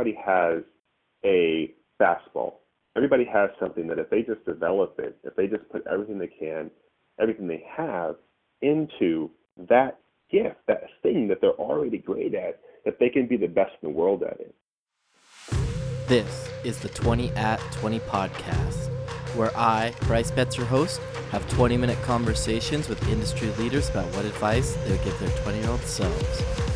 everybody has a fastball. Everybody has something that if they just develop it, if they just put everything they can, everything they have into that gift, that thing that they're already great at, that they can be the best in the world at it. This is the 20 at 20 podcast, where I, Bryce your host, have 20 minute conversations with industry leaders about what advice they would give their 20 year old selves.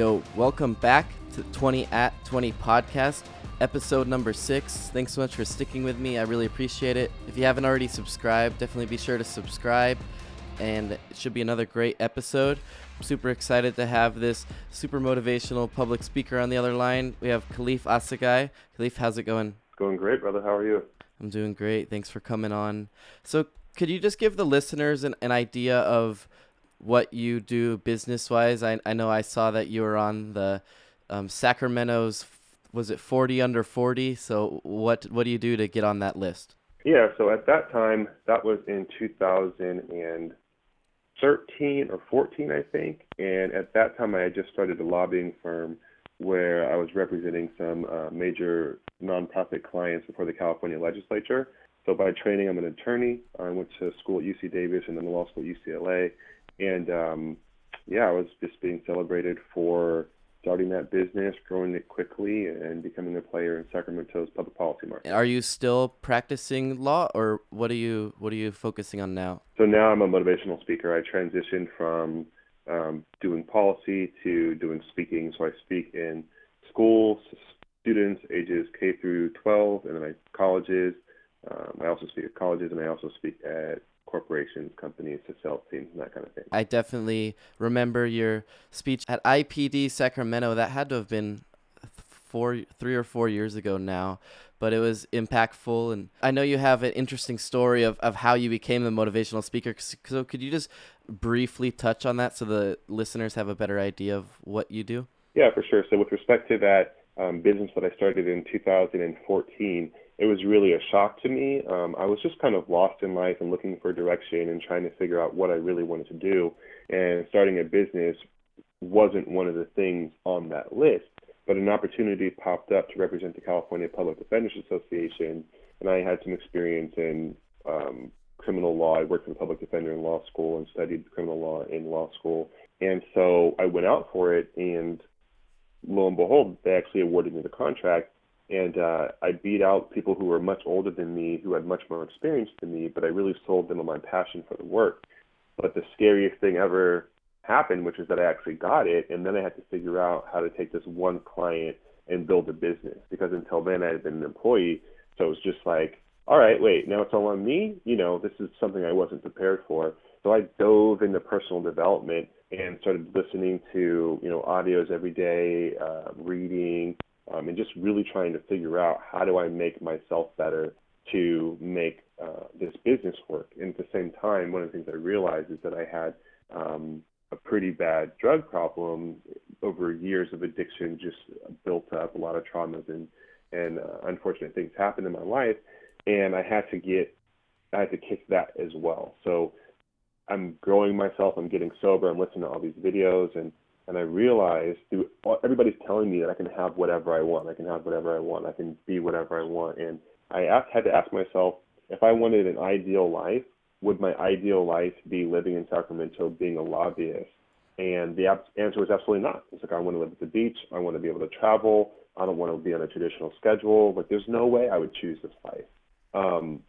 Yo, welcome back to 20 at 20 podcast, episode number six. Thanks so much for sticking with me. I really appreciate it. If you haven't already subscribed, definitely be sure to subscribe. And it should be another great episode. I'm super excited to have this super motivational public speaker on the other line. We have Khalif Assegai. Khalif, how's it going? It's going great, brother. How are you? I'm doing great. Thanks for coming on. So, could you just give the listeners an, an idea of what you do business wise? I, I know I saw that you were on the um, Sacramento's, was it 40 under 40? So, what, what do you do to get on that list? Yeah, so at that time, that was in 2013 or 14, I think. And at that time, I had just started a lobbying firm where I was representing some uh, major nonprofit clients before the California legislature. So by training, I'm an attorney. I went to school at UC Davis and then the law school at UCLA. And um, yeah, I was just being celebrated for starting that business, growing it quickly, and becoming a player in Sacramento's public policy market. Are you still practicing law, or what are you what are you focusing on now? So now I'm a motivational speaker. I transitioned from um, doing policy to doing speaking. So I speak in schools, students ages K through 12, and then I colleges. Um, I also speak at colleges, and I also speak at companies, to sales teams, and that kind of thing. I definitely remember your speech at IPD Sacramento. That had to have been four, three or four years ago now, but it was impactful. And I know you have an interesting story of, of how you became the motivational speaker. So could you just briefly touch on that so the listeners have a better idea of what you do? Yeah, for sure. So with respect to that um, business that I started in 2014, it was really a shock to me. Um, I was just kind of lost in life and looking for direction and trying to figure out what I really wanted to do. And starting a business wasn't one of the things on that list, but an opportunity popped up to represent the California Public Defenders Association, and I had some experience in um, criminal law. I worked for the public defender in law school and studied criminal law in law school. And so I went out for it, and lo and behold, they actually awarded me the contract and uh, I beat out people who were much older than me, who had much more experience than me, but I really sold them on my passion for the work. But the scariest thing ever happened, which is that I actually got it, and then I had to figure out how to take this one client and build a business. Because until then, I had been an employee, so it was just like, all right, wait, now it's all on me. You know, this is something I wasn't prepared for. So I dove into personal development and started listening to you know audios every day, uh, reading, um, and just really trying to figure out how do I make myself better to make uh, this business work. And at the same time, one of the things I realized is that I had um, a pretty bad drug problem over years of addiction, just built up a lot of traumas and and uh, unfortunate things happened in my life, and I had to get I had to kick that as well. So I'm growing myself. I'm getting sober. I'm listening to all these videos and and I realized through everybody's telling me that I can have whatever I want. I can have whatever I want. I can be whatever I want. And I asked, had to ask myself if I wanted an ideal life, would my ideal life be living in Sacramento, being a lobbyist? And the answer was absolutely not. It's like I want to live at the beach. I want to be able to travel. I don't want to be on a traditional schedule. Like there's no way I would choose this life. Um,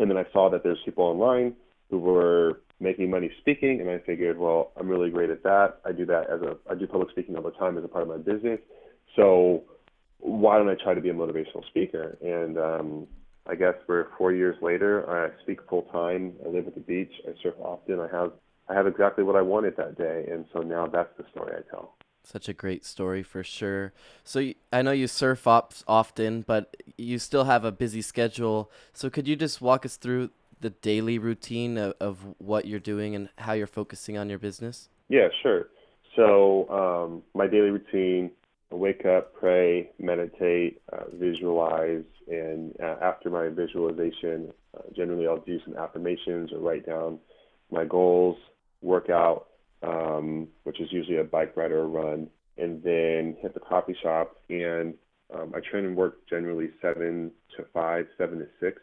and then I saw that there's people online who were making money speaking, and I figured, well, I'm really great at that. I do that as a I do public speaking all the time as a part of my business. So why don't I try to be a motivational speaker? And um, I guess we're four years later. I speak full time. I live at the beach. I surf often. I have I have exactly what I wanted that day, and so now that's the story I tell. Such a great story for sure. So I know you surf op- often, but you still have a busy schedule. So could you just walk us through the daily routine of, of what you're doing and how you're focusing on your business? Yeah, sure. So um, my daily routine I wake up, pray, meditate, uh, visualize, and uh, after my visualization, uh, generally I'll do some affirmations or write down my goals, work out, um, which is usually a bike ride or a run, and then hit the coffee shop. And um, I train and work generally seven to five, seven to six,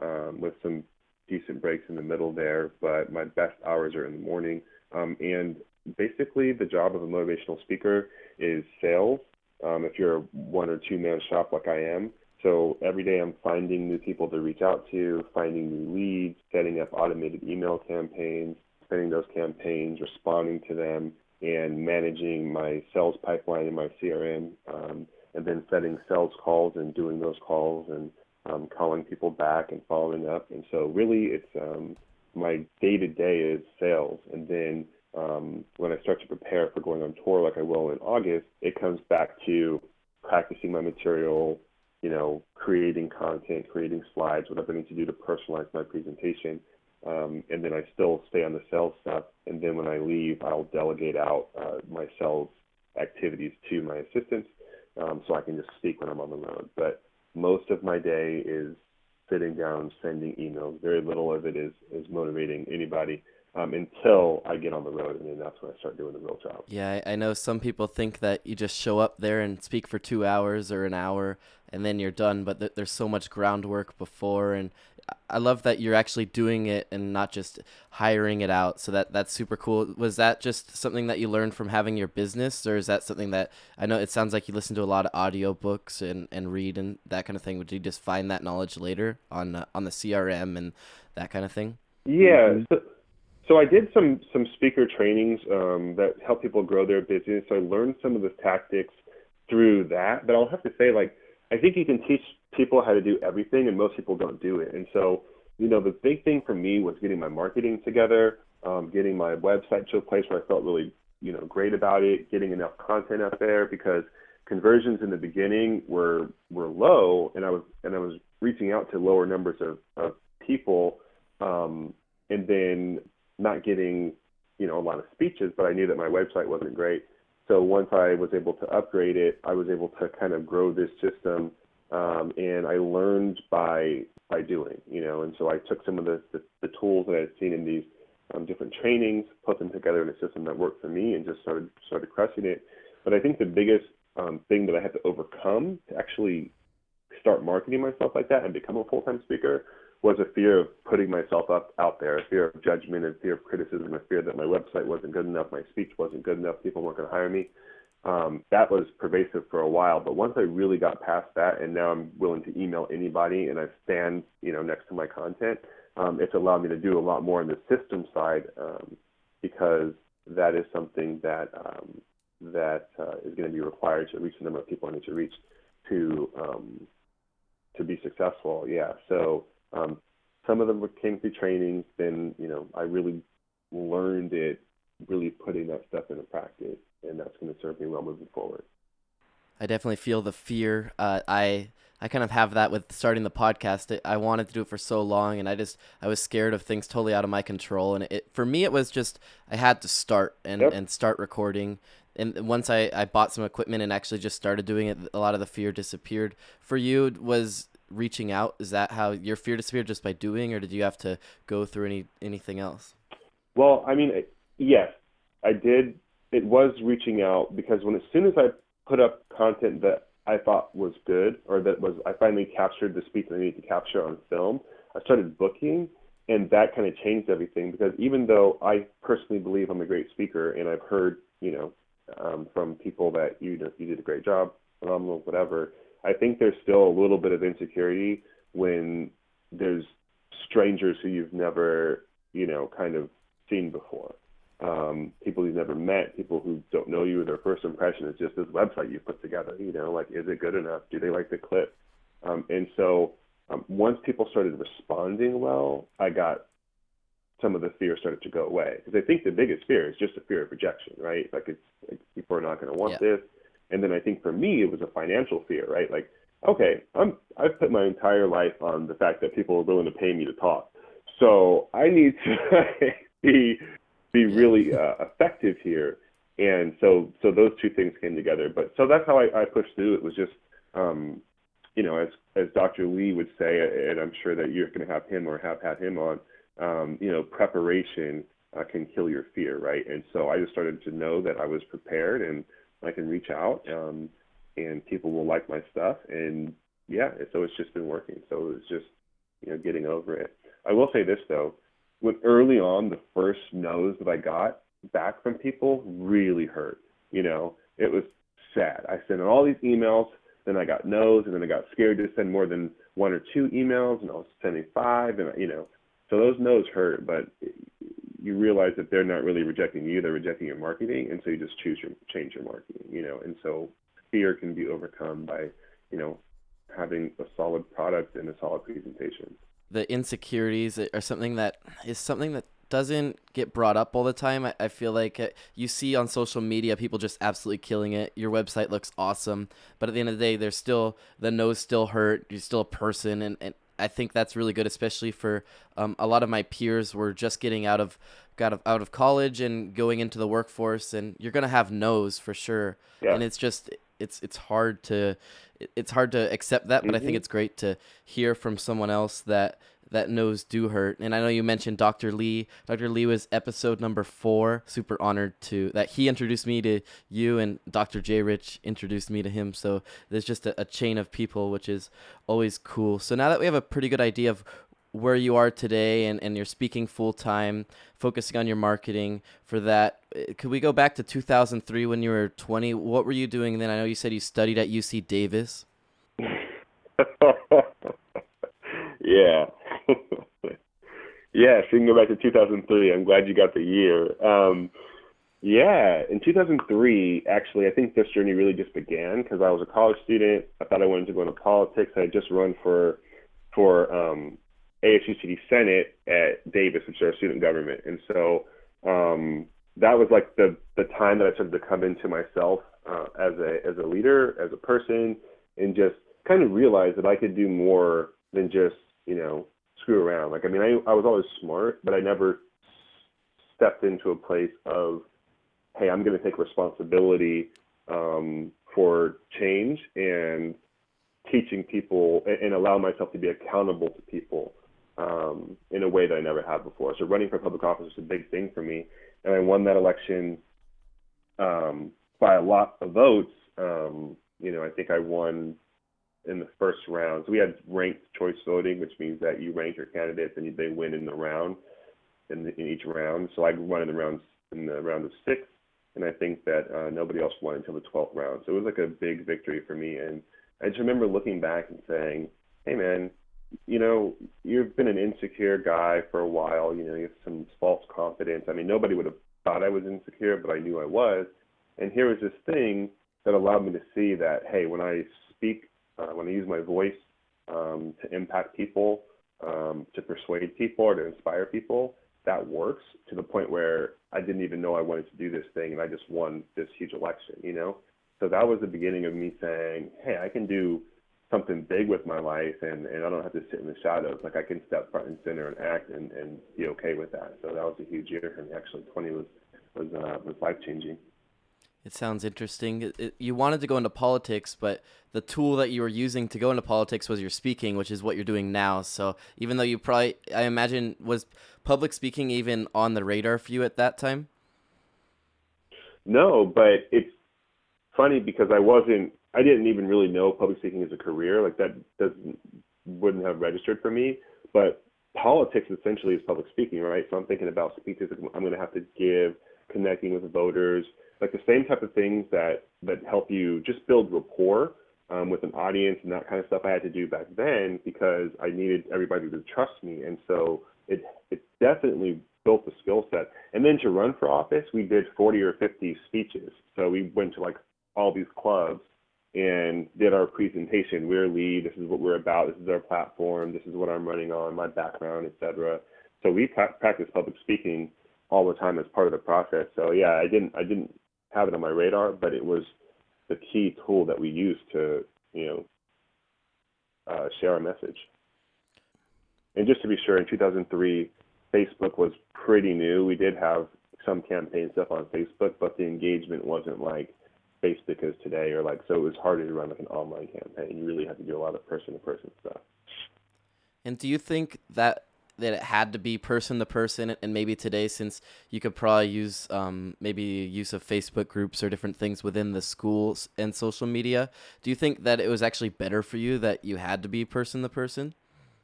um, with some decent breaks in the middle there. But my best hours are in the morning. Um, and basically, the job of a motivational speaker is sales. Um, if you're a one or two man shop like I am, so every day I'm finding new people to reach out to, finding new leads, setting up automated email campaigns, spending those campaigns, responding to them, and managing my sales pipeline in my CRM, um, and then setting sales calls and doing those calls and um, calling people back and following up. And so really, it's um, my day to day is sales, and then um, when I start to prepare for going on tour like I will in August, it comes back to practicing my material, you know, creating content, creating slides, whatever I need to do to personalize my presentation. Um, and then I still stay on the sales stuff. And then when I leave, I'll delegate out uh, my sales activities to my assistants um, so I can just speak when I'm on the road. But most of my day is sitting down, sending emails. Very little of it is, is motivating anybody um, until I get on the road, and then that's when I start doing the real job. Yeah, I, I know some people think that you just show up there and speak for two hours or an hour, and then you're done. But th- there's so much groundwork before, and I love that you're actually doing it and not just hiring it out. So that that's super cool. Was that just something that you learned from having your business, or is that something that I know it sounds like you listen to a lot of audiobooks and and read and that kind of thing? Would you just find that knowledge later on uh, on the CRM and that kind of thing? Yeah. So- so I did some some speaker trainings um, that help people grow their business. So I learned some of the tactics through that. But I'll have to say, like, I think you can teach people how to do everything, and most people don't do it. And so, you know, the big thing for me was getting my marketing together, um, getting my website to a place where I felt really, you know, great about it, getting enough content up there because conversions in the beginning were were low, and I was and I was reaching out to lower numbers of, of people. Um, and then not getting, you know, a lot of speeches, but I knew that my website wasn't great. So once I was able to upgrade it, I was able to kind of grow this system, um, and I learned by by doing, you know. And so I took some of the the, the tools that I had seen in these um, different trainings, put them together in a system that worked for me, and just started started crushing it. But I think the biggest um, thing that I had to overcome to actually start marketing myself like that and become a full time speaker was a fear of putting myself up out there, a fear of judgment, and fear of criticism, a fear that my website wasn't good enough, my speech wasn't good enough, people weren't going to hire me. Um, that was pervasive for a while, but once I really got past that, and now I'm willing to email anybody, and I stand, you know, next to my content, um, it's allowed me to do a lot more on the system side um, because that is something that um, that uh, is going to be required to reach the number of people I need to reach to um, to be successful. Yeah, so um, some of them came through trainings. Then you know I really learned it, really putting that stuff into practice, and that's going to serve me well moving forward. I definitely feel the fear. Uh, I I kind of have that with starting the podcast. I wanted to do it for so long, and I just I was scared of things totally out of my control. And it for me, it was just I had to start and yep. and start recording. And once I I bought some equipment and actually just started doing it, a lot of the fear disappeared. For you, was reaching out? Is that how your fear disappeared just by doing, or did you have to go through any anything else? Well, I mean, yes, I did. It was reaching out because when as soon as I put up content that I thought was good, or that was I finally captured the speech that I needed to capture on film, I started booking, and that kind of changed everything. Because even though I personally believe I'm a great speaker, and I've heard, you know, um, from people that you you did a great job, phenomenal, whatever I think there's still a little bit of insecurity when there's strangers who you've never, you know, kind of seen before. Um, people you've never met, people who don't know you, their first impression is just this website you've put together. You know, like, is it good enough? Do they like the clip? Um, and so um, once people started responding well, I got some of the fear started to go away. Because I think the biggest fear is just a fear of rejection, right? Like, it's like people are not going to want yeah. this and then I think for me, it was a financial fear, right? Like, okay, I'm I've put my entire life on the fact that people are willing to pay me to talk, so I need to be be really uh, effective here. and so so those two things came together. But so that's how I, I pushed through. It was just um, you know, as as Dr. Lee would say, and I'm sure that you're going to have him or have had him on. Um, you know, preparation uh, can kill your fear, right? And so I just started to know that I was prepared and I can reach out, um, and people will like my stuff, and yeah, so it's just been working. So it's just you know getting over it. I will say this though, when early on the first no's that I got back from people really hurt. You know, it was sad. I sent all these emails, then I got no's, and then I got scared to send more than one or two emails, and I was sending five, and you know, so those no's hurt, but you realize that they're not really rejecting you; they're rejecting your marketing, and so you just choose your change your marketing. You know, and so fear can be overcome by you know having a solid product and a solid presentation. The insecurities are something that is something that doesn't get brought up all the time. I, I feel like uh, you see on social media people just absolutely killing it. Your website looks awesome, but at the end of the day, there's still the no's still hurt. You're still a person, and, and I think that's really good, especially for um, a lot of my peers were just getting out of got of, out of college and going into the workforce, and you're gonna have no's for sure. Yeah. And it's just it's it's hard to it's hard to accept that, but mm-hmm. I think mm-hmm. it's great to hear from someone else that that no's do hurt. And I know you mentioned Dr. Lee. Dr. Lee was episode number four. Super honored to that he introduced me to you, and Dr. J. Rich introduced me to him. So there's just a, a chain of people, which is always cool. So now that we have a pretty good idea of where you are today and, and you're speaking full time, focusing on your marketing for that. Eh, could we go back to 2003 when you were 20? What were you doing then? I know you said you studied at UC Davis. yeah. yeah, so you can go back to 2003. I'm glad you got the year. Um, yeah, in 2003, actually, I think this journey really just began because I was a college student. I thought I wanted to go into politics. I had just run for for um, ASUCD Senate at Davis, which is our student government. And so um, that was like the the time that I started to come into myself uh, as a as a leader, as a person, and just kind of realize that I could do more than just you know screw around. Like I mean, I I was always smart, but I never stepped into a place of hey, I'm going to take responsibility um, for change and teaching people and, and allow myself to be accountable to people um, in a way that I never have before. So running for public office was a big thing for me, and I won that election um, by a lot of votes. Um, you know, I think I won in the first round. So we had ranked choice voting, which means that you rank your candidates and they win in the round, in, the, in each round. So I won in the rounds in the round of six, and I think that uh, nobody else won until the 12th round. So it was like a big victory for me, and I just remember looking back and saying, "Hey, man, you know, you've been an insecure guy for a while. You know, you have some false confidence. I mean, nobody would have thought I was insecure, but I knew I was. And here was this thing that allowed me to see that, hey, when I speak, uh, when I use my voice um, to impact people, um, to persuade people, or to inspire people, that works to the point where I didn't even know I wanted to do this thing, and I just won this huge election. You know, so that was the beginning of me saying, hey, I can do something big with my life and, and I don't have to sit in the shadows. Like I can step front and center and act and, and be okay with that. So that was a huge year for me. Actually, 20 was was uh, was life changing. It sounds interesting. It, it, you wanted to go into politics, but the tool that you were using to go into politics was your speaking, which is what you're doing now. So even though you probably, I imagine, was public speaking even on the radar for you at that time? No, but it's funny because I wasn't I didn't even really know public speaking as a career. Like that doesn't wouldn't have registered for me. But politics essentially is public speaking, right? So I'm thinking about speeches I'm going to have to give, connecting with voters, like the same type of things that that help you just build rapport um, with an audience and that kind of stuff. I had to do back then because I needed everybody to trust me, and so it it definitely built the skill set. And then to run for office, we did 40 or 50 speeches. So we went to like all these clubs and did our presentation. We're lead. This is what we're about. This is our platform. This is what I'm running on. My background, etc. So we pra- practice public speaking all the time as part of the process. So yeah, I didn't I didn't have it on my radar, but it was the key tool that we used to you know uh, share our message. And just to be sure, in 2003, Facebook was pretty new. We did have some campaign stuff on Facebook, but the engagement wasn't like Facebook is today, or like so it was harder to run like an online campaign. You really had to do a lot of person to person stuff. And do you think that that it had to be person to person and maybe today since you could probably use um, maybe use of facebook groups or different things within the schools and social media do you think that it was actually better for you that you had to be person to person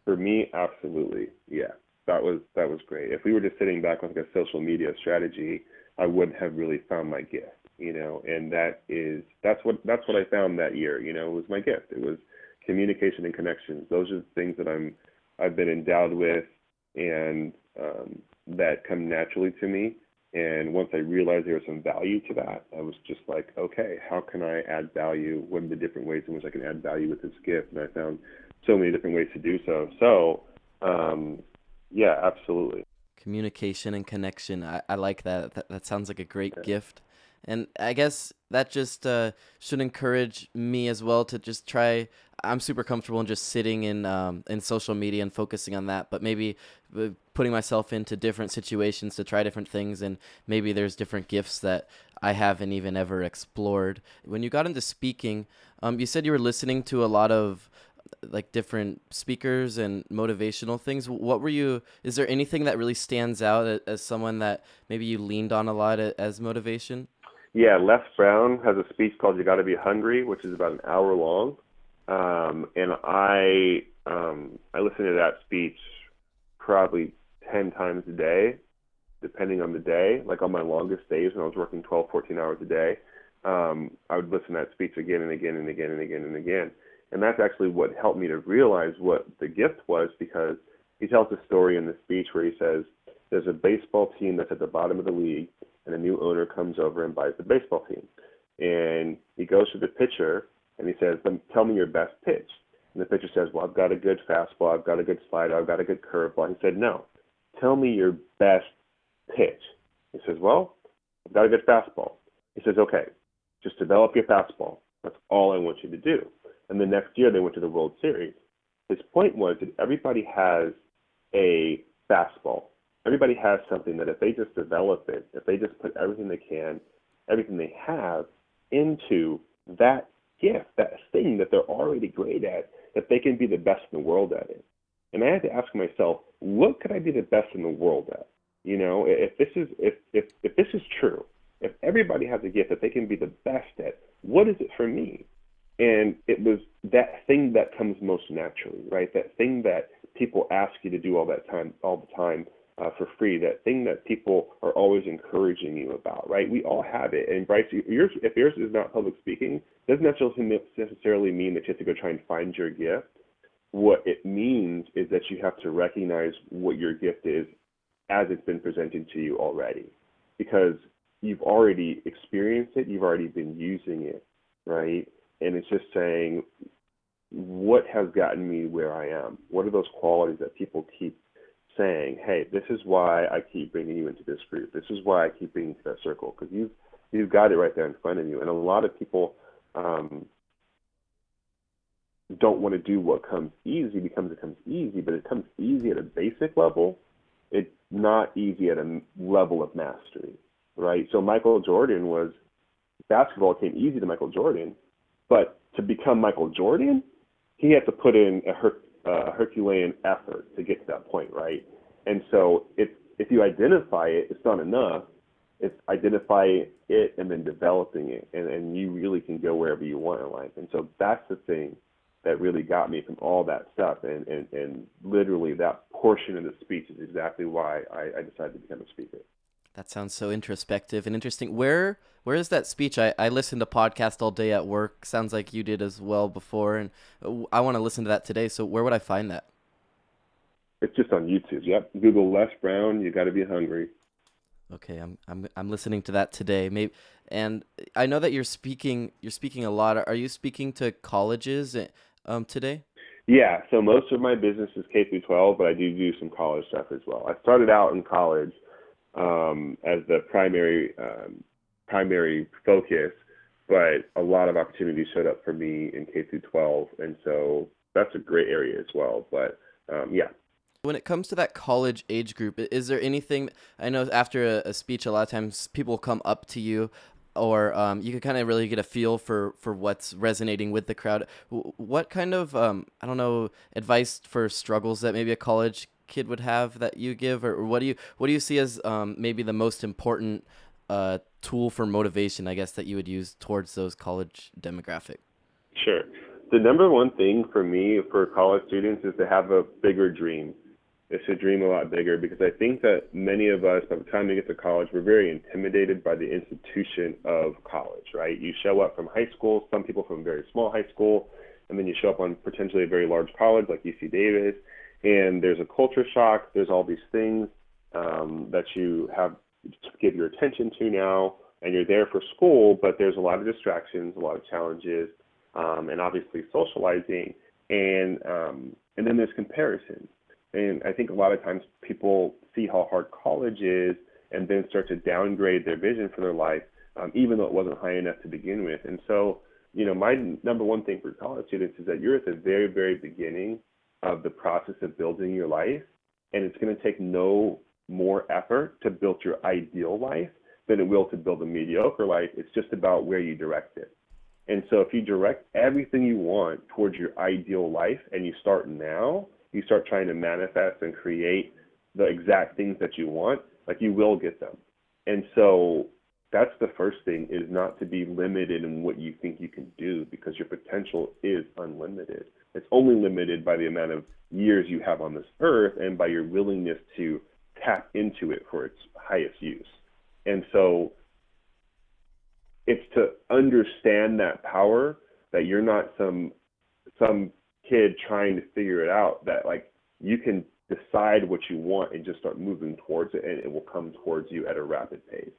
for me absolutely yeah that was that was great if we were just sitting back with like a social media strategy i wouldn't have really found my gift you know and that is that's what that's what i found that year you know it was my gift it was communication and connections those are the things that i'm i've been endowed with and um, that come naturally to me. And once I realized there was some value to that, I was just like, okay, how can I add value? What are the different ways in which I can add value with this gift? And I found so many different ways to do so. So, um, yeah, absolutely. Communication and connection. I, I like that. that. That sounds like a great yeah. gift. And I guess that just uh, should encourage me as well to just try I'm super comfortable in just sitting in um, in social media and focusing on that, but maybe uh, putting myself into different situations to try different things, and maybe there's different gifts that I haven't even ever explored. When you got into speaking, um, you said you were listening to a lot of like different speakers and motivational things. What were you? Is there anything that really stands out as someone that maybe you leaned on a lot as motivation? Yeah, Les Brown has a speech called "You Got to Be Hungry," which is about an hour long um, and I um, I listen to that speech probably ten times a day, depending on the day. Like on my longest days when I was working 12, 14 hours a day, um, I would listen to that speech again and again and again and again and again. And that's actually what helped me to realize what the gift was because he tells a story in the speech where he says there's a baseball team that's at the bottom of the league and a new owner comes over and buys the baseball team. And he goes to the pitcher and he says, "Tell me your best pitch." And the pitcher says, "Well, I've got a good fastball, I've got a good slider, I've got a good curveball." He said, "No, tell me your best pitch." He says, "Well, I've got a good fastball." He says, "Okay, just develop your fastball. That's all I want you to do." And the next year they went to the World Series. His point was that everybody has a fastball. Everybody has something that if they just develop it, if they just put everything they can, everything they have into that gift, that thing that they're already great at, that they can be the best in the world at it. And I had to ask myself, what could I be the best in the world at? You know, if this is if if if this is true, if everybody has a gift that they can be the best at, what is it for me? And it was that thing that comes most naturally, right? That thing that people ask you to do all that time, all the time, uh, for free, that thing that people are always encouraging you about, right? We all have it. And Bryce, yours, if yours is not public speaking, doesn't necessarily mean that you have to go try and find your gift. What it means is that you have to recognize what your gift is as it's been presented to you already, because you've already experienced it, you've already been using it, right? And it's just saying, what has gotten me where I am? What are those qualities that people keep saying, hey, this is why I keep bringing you into this group. This is why I keep bringing you to that circle because you've you've got it right there in front of you. And a lot of people um, don't want to do what comes easy because it comes easy, but it comes easy at a basic level. It's not easy at a level of mastery, right? So Michael Jordan was basketball came easy to Michael Jordan, but to become Michael Jordan, he had to put in a her- a Herculean effort to get to that point, right? And so if if you identify it, it's not enough. It's identify it and then developing it, and, and you really can go wherever you want in life. And so that's the thing that really got me from all that stuff. And, and, and literally that portion of the speech is exactly why I, I decided to become a speaker. That sounds so introspective and interesting. Where where is that speech? I, I listened to podcast all day at work. Sounds like you did as well before, and uh, I want to listen to that today. So where would I find that? It's just on YouTube. Yep. Google Les Brown. You got to be hungry. Okay, I'm I'm I'm listening to that today. Maybe, and I know that you're speaking. You're speaking a lot. Are you speaking to colleges eh, um, today? Yeah. So most of my business is K through 12, but I do do some college stuff as well. I started out in college um, as the primary um, primary focus, but a lot of opportunities showed up for me in K through 12, and so that's a great area as well. But um, yeah. When it comes to that college age group, is there anything? I know after a, a speech, a lot of times people come up to you, or um, you can kind of really get a feel for for what's resonating with the crowd. What kind of um, I don't know advice for struggles that maybe a college kid would have that you give, or, what do you what do you see as um, maybe the most important uh, tool for motivation? I guess that you would use towards those college demographic. Sure. The number one thing for me for college students is to have a bigger dream is to dream a lot bigger because I think that many of us, by the time we get to college, we're very intimidated by the institution of college, right? You show up from high school, some people from very small high school, and then you show up on potentially a very large college like UC Davis, and there's a culture shock. There's all these things um, that you have give your attention to now, and you're there for school, but there's a lot of distractions, a lot of challenges, um, and obviously socializing, and um, and then there's comparison. and I think a lot of times people see how hard college is and then start to downgrade their vision for their life, um, even though it wasn't high enough to begin with. And so, you know, my number one thing for college students is that you're at the very, very beginning of the process of building your life, and it's going to take no more effort to build your ideal life than it will to build a mediocre life. It's just about where you direct it. And so, if you direct everything you want towards your ideal life and you start now, you start trying to manifest and create the exact things that you want, like you will get them. And so that's the first thing is not to be limited in what you think you can do because your potential is unlimited. It's only limited by the amount of years you have on this earth and by your willingness to tap into it for its highest use. And so it's to understand that power that you're not some some kid trying to figure it out that like you can decide what you want and just start moving towards it and it will come towards you at a rapid pace.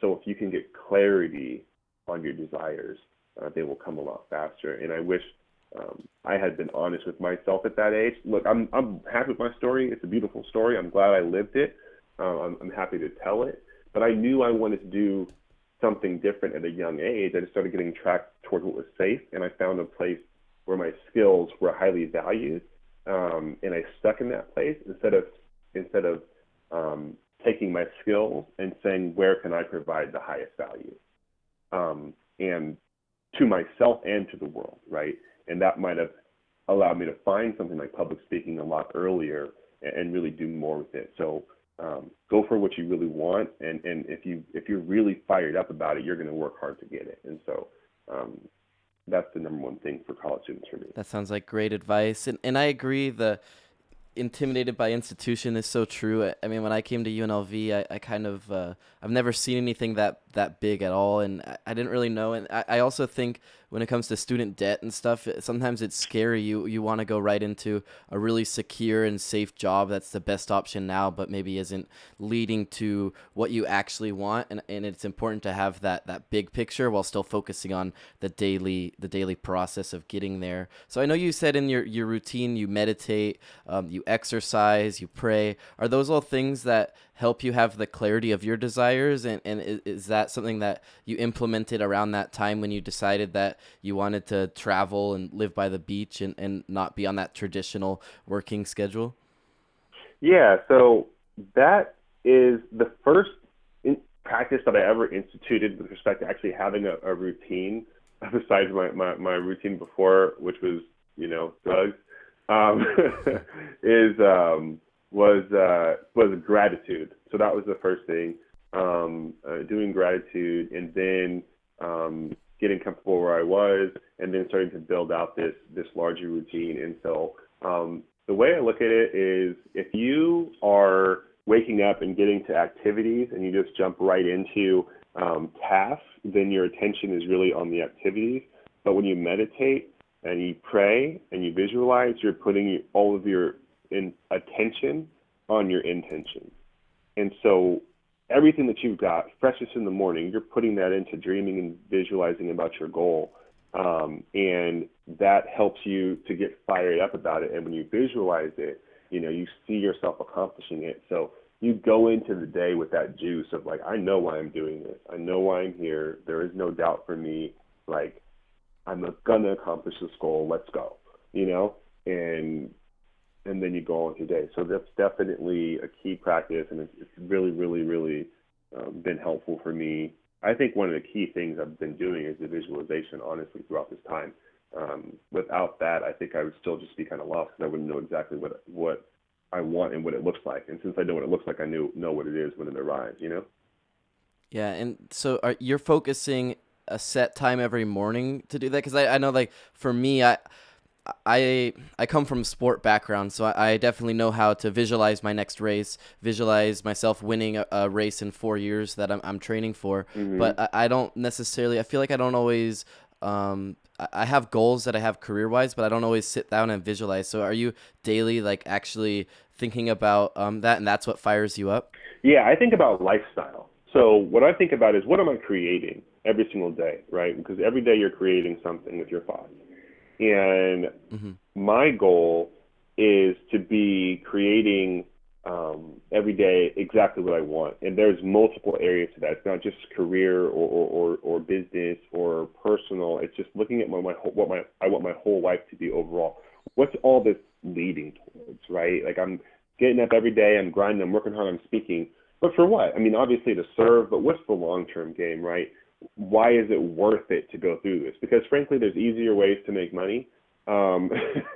So if you can get clarity on your desires, uh, they will come a lot faster. And I wish um, I had been honest with myself at that age. Look, I'm I'm happy with my story. It's a beautiful story. I'm glad I lived it. Uh, I'm, I'm happy to tell it. But I knew I wanted to do something different at a young age. I just started getting tracked towards what was safe, and I found a place where my skills were highly valued, um, and I stuck in that place instead of instead of um, taking my skills and saying where can I provide the highest value, um, and to myself and to the world, right? And that might have allowed me to find something like public speaking a lot earlier and, really do more with it. So um, go for what you really want, and and if you if you're really fired up about it, you're going to work hard to get it. And so um, that's the number one thing for college students for me. That sounds like great advice, and and I agree. The intimidated by institution is so true. I, mean, when I came to UNLV, I, I kind of uh, I've never seen anything that that big at all, and I, I didn't really know. And I, I also think when it comes to student debt and stuff, sometimes it's scary. You you want to go right into a really secure and safe job that's the best option now, but maybe isn't leading to what you actually want. And, and it's important to have that that big picture while still focusing on the daily the daily process of getting there. So I know you said in your your routine you meditate, um, you exercise, you pray. Are those all things that help you have the clarity of your desires? And, and is that something that you implemented around that time when you decided that you wanted to travel and live by the beach and, and not be on that traditional working schedule? Yeah so that is the first practice that i ever instituted with respect to actually having a, a routine besides my, my, my routine before which was you know drugs um, is um, was uh, was gratitude. So that was the first thing. Um, uh, doing gratitude, and then um, getting comfortable where I was, and then starting to build out this this larger routine. And so um, the way I look at it is, if you are waking up and getting to activities, and you just jump right into um, tasks, then your attention is really on the activities. But when you meditate and you pray and you visualize, you're putting all of your in attention on your intention. And so everything that you've got freshest in the morning, you're putting that into dreaming and visualizing about your goal. Um, and that helps you to get fired up about it. And when you visualize it, you know, you see yourself accomplishing it. So you go into the day with that juice of like, I know why I'm doing this. I know why I'm here. There is no doubt for me. Like, I'm gonna accomplish this goal. Let's go. You know, and and then you go on today. So that's definitely a key practice, and it's, it's really, really, really um, been helpful for me. I think one of the key things I've been doing is the visualization, honestly, throughout this time. Um, without that, I think I would still just be kind of lost because I wouldn't know exactly what what I want and what it looks like. And since I know what it looks like, I knew know what it is when it arrives. You know. Yeah, and so are you're focusing a set time every morning to do that? Because I, I know like for me, I I I come from sport background, so I, I, definitely know how to visualize my next race, visualize myself winning a, a race in four years that I'm, I'm training for. Mm-hmm. But I, I, don't necessarily. I feel like I don't always. Um, I have goals that I have career wise, but I don't always sit down and visualize. So are you daily like actually thinking about um, that, and that's what fires you up? Yeah, I think about lifestyle. So what I think about is what am I creating every single day, right? Because every day you're creating something with your thoughts and mm-hmm. my goal is to be creating um, every day exactly what I want. And there's multiple areas to that. It's not just career or, or, or, or business or personal. It's just looking at my, my what my I want my whole life to be overall. What's all this leading towards, right? Like I'm getting up every day, I'm grinding, I'm working hard, I'm speaking. But for what? I mean, obviously to serve, but what's the long term game, right? Why is it worth it to go through this? Because frankly, there's easier ways to make money um,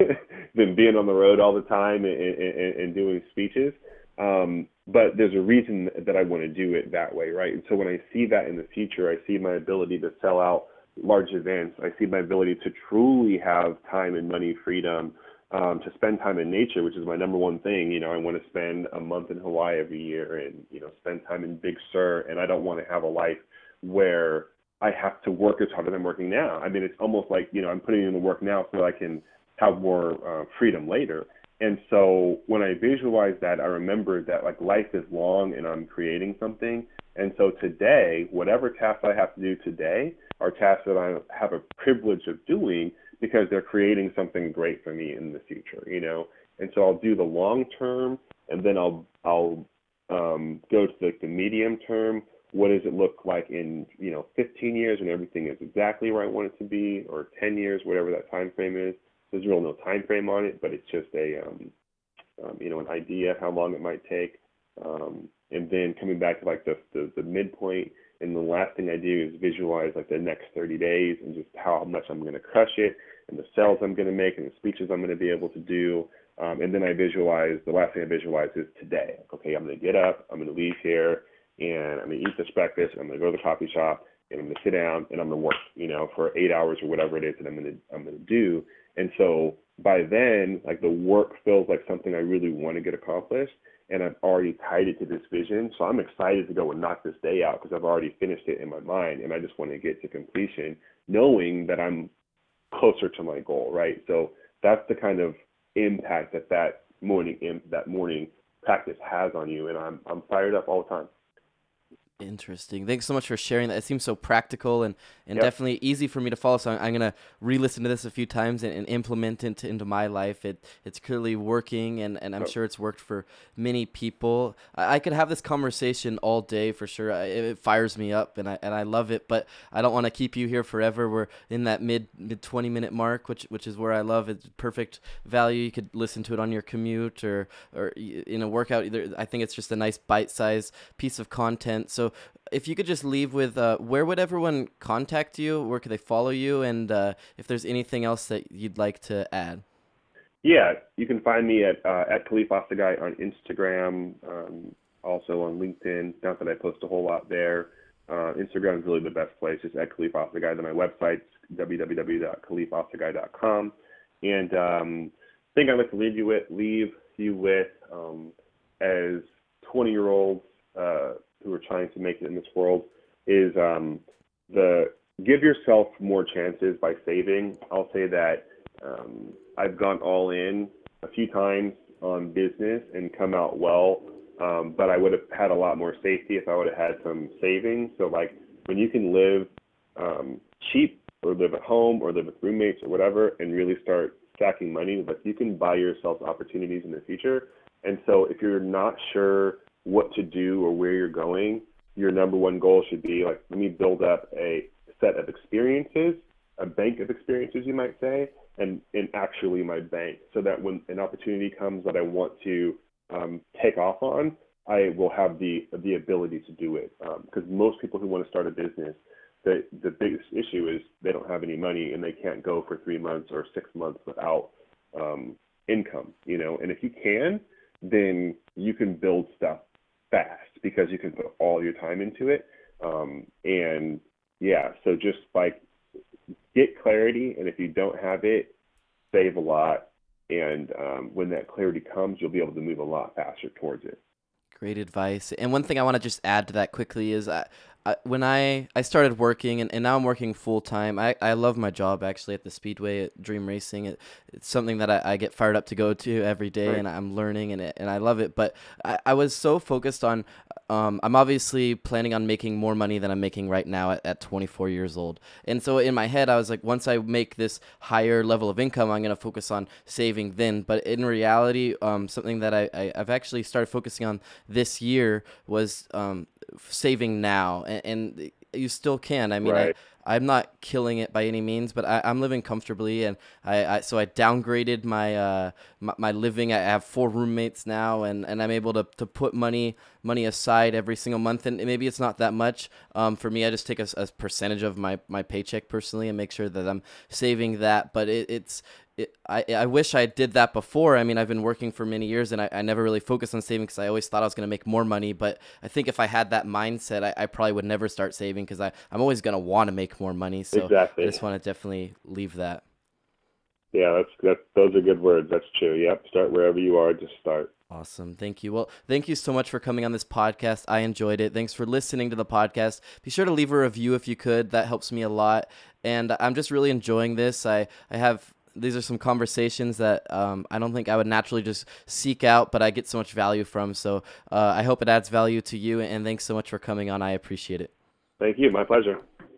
than being on the road all the time and, and, and doing speeches. Um, but there's a reason that I want to do it that way, right? And so when I see that in the future, I see my ability to sell out large events. I see my ability to truly have time and money freedom um, to spend time in nature, which is my number one thing. You know, I want to spend a month in Hawaii every year and, you know, spend time in Big Sur. And I don't want to have a life where I have to work as hard as I'm working now. I mean, it's almost like you know I'm putting in the work now so I can have more uh, freedom later. And so when I visualize that, I remember that like life is long and I'm creating something. And so today, whatever tasks I have to do today are tasks that I have a privilege of doing because they're creating something great for me in the future, you know. And so I'll do the long term, and then I'll I'll um, go to the, the medium term, what does it look like in you know 15 years when everything is exactly where I want it to be, or 10 years, whatever that time frame is. There's really no time frame on it, but it's just a um, um, you know an idea how long it might take. Um, and then coming back to like the, the the midpoint, and the last thing I do is visualize like the next 30 days and just how much I'm going to crush it, and the sales I'm going to make, and the speeches I'm going to be able to do. Um, and then I visualize the last thing I visualize is today. Okay, I'm going to get up, I'm going to leave here and I'm gonna eat this breakfast. I'm gonna go to the coffee shop and I'm gonna sit down and I'm gonna work, you know, for eight hours or whatever it is that I'm gonna I'm gonna do. And so by then, like the work feels like something I really want to get accomplished, and I've already tied it to this vision. So I'm excited to go and knock this day out because I've already finished it in my mind, and I just want to get to completion, knowing that I'm closer to my goal, right? So that's the kind of impact that that morning that morning practice has on you, and I'm I'm fired up all the time. Interesting. Thanks so much for sharing that. It seems so practical and, and yep. definitely easy for me to follow. So I'm, I'm going to re-listen to this a few times and, and implement it into, my life. It it's clearly working, and, and I'm sure it's worked for many people. I, I, could have this conversation all day for sure. I, it fires me up, and I and I love it. But I don't want to keep you here forever. We're in that mid mid 20 minute mark, which which is where I love. It's perfect value. You could listen to it on your commute or or in a workout. Either I think it's just a nice bite size piece of content. So if you could just leave with uh, where would everyone contact you? Where could they follow you? And uh, if there's anything else that you'd like to add? Yeah, you can find me at uh, at Khalif Ostagai on Instagram, um, also on LinkedIn. Not that I post a whole lot there. Uh, Instagram is really the best place. It's at Khalif Ostagai. Then my website's www.khalifostagai.com. And um, thing I'd like to leave you with, leave you with um, as 20 year olds uh, who are trying to make it in this world is um, the give yourself more chances by saving. I'll say that um, I've gone all in a few times on business and come out well, um, but I would have had a lot more safety if I would have had some savings. So like when you can live um, cheap or live at home or live with roommates or whatever and really start stacking money, like you can buy yourself opportunities in the future. And so if you're not sure what to do or where you're going, your number one goal should be like, let me build up a set of experiences, a bank of experiences, you might say, and, and actually my bank so that when an opportunity comes that I want to um, take off on, I will have the the ability to do it. Because um, most people who want to start a business, the the biggest issue is they don't have any money and they can't go for three months or six months without um, income. You know, and if you can, then you can build stuff fast because you can put all your time into it. Um, and yeah, so just like get clarity, and if you don't have it, save a lot. And um, when that clarity comes, you'll be able to move a lot faster towards it. Great advice. And one thing I want to just add to that quickly is I, I, when I, I started working and, and now I'm working full time, I, I love my job actually at the Speedway at Dream Racing. It, it's something that I, I get fired up to go to every day right. and I'm learning and, and I love it. But I, I was so focused on, um, I'm obviously planning on making more money than I'm making right now at, at 24 years old. And so in my head, I was like, once I make this higher level of income, I'm going to focus on saving then. But in reality, um, something that I, I, have actually started focusing on this year was um, saving now. And, and, you still can. I mean, right. I, I'm not killing it by any means, but I, am living comfortably, and I, I, so I downgraded my, uh, my, my living. I have four roommates now, and, and I'm able to, to put money money aside every single month, and maybe it's not that much um, for me. I just take a, a percentage of my, my paycheck personally and make sure that I'm saving that. But it, it's it, I, I wish I did that before. I mean, I've been working for many years and I, I never really focused on saving because I always thought I was going to make more money. But I think if I had that mindset, I, I probably would never start saving because I'm always going to want to make more money. So exactly. I just want to definitely leave that. Yeah, that's that. Those are good words. That's true. Yep. Start wherever you are. Just start. Awesome. Thank you. Well, thank you so much for coming on this podcast. I enjoyed it. Thanks for listening to the podcast. Be sure to leave a review if you could. That helps me a lot. And I'm just really enjoying this. I, I have these are some conversations that um, I don't think I would naturally just seek out, but I get so much value from. So uh, I hope it adds value to you. And thanks so much for coming on. I appreciate it. Thank you. My pleasure.